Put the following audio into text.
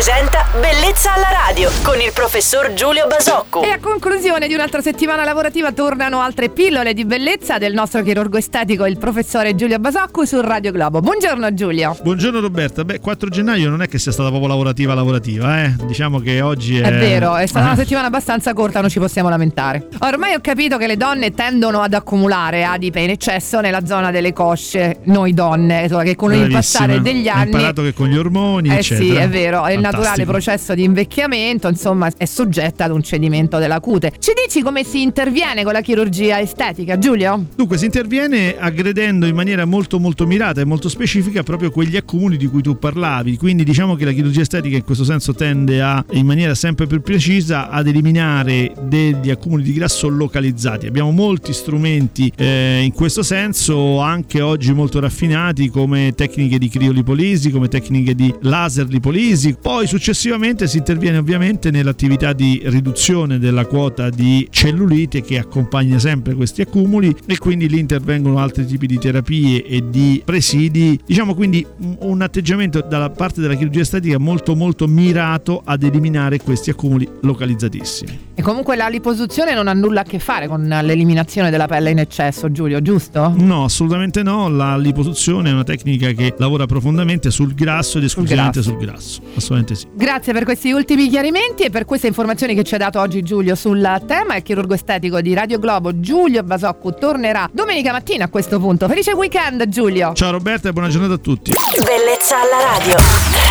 presenta Bellezza alla radio con il professor Giulio Basocco. E a conclusione di un'altra settimana lavorativa tornano altre pillole di bellezza del nostro chirurgo estetico, il professore Giulio Basocco su Radio Globo. Buongiorno Giulio. Buongiorno Roberta. Beh, 4 gennaio non è che sia stata proprio lavorativa lavorativa, eh. Diciamo che oggi è È vero, è stata una settimana abbastanza corta, non ci possiamo lamentare. Ormai ho capito che le donne tendono ad accumulare adipe in eccesso nella zona delle cosce, noi donne, insomma, che con il Bravissima. passare degli Ho anni imparato che con gli ormoni, Eh eccetera. sì, è vero, è il naturale processo di invecchiamento, insomma, è soggetta ad un cedimento della cute. Ci dici come si interviene con la chirurgia estetica, Giulio? Dunque si interviene aggredendo in maniera molto molto mirata e molto specifica proprio quegli accumuli di cui tu parlavi, quindi diciamo che la chirurgia estetica in questo senso tende a, in maniera sempre più precisa, ad eliminare degli accumuli di grasso localizzati. Abbiamo molti strumenti eh, in questo senso, anche oggi molto raffinati come tecniche di criolipolisi, come tecniche di laser lipolisi. Poi successivamente si interviene ovviamente nell'attività di riduzione della quota di cellulite che accompagna sempre questi accumuli e quindi lì intervengono altri tipi di terapie e di presidi. Diciamo quindi un- atteggiamento dalla parte della chirurgia estetica molto molto mirato ad eliminare questi accumuli localizzatissimi. E comunque la liposuzione non ha nulla a che fare con l'eliminazione della pelle in eccesso, Giulio, giusto? No, assolutamente no. La liposuzione è una tecnica che lavora profondamente sul grasso ed esclusivamente grasso. sul grasso. Assolutamente sì. Grazie per questi ultimi chiarimenti e per queste informazioni che ci ha dato oggi Giulio sul tema. Il chirurgo estetico di Radio Globo, Giulio Basocco, tornerà domenica mattina a questo punto. Felice weekend, Giulio! Ciao Roberta e buona giornata a tutti. Bellezza alla radio.